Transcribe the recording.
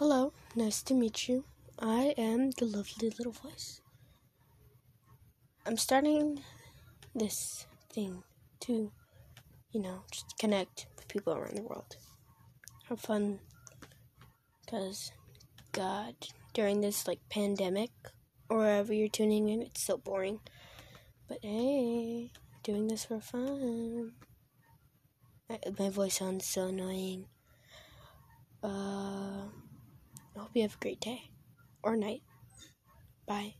Hello, nice to meet you. I am the lovely little voice. I'm starting this thing to, you know, just connect with people around the world. Have fun. Because, God, during this, like, pandemic, or wherever you're tuning in, it's so boring. But hey, doing this for fun. My voice sounds so annoying. Uh, hope you have a great day or night. Bye.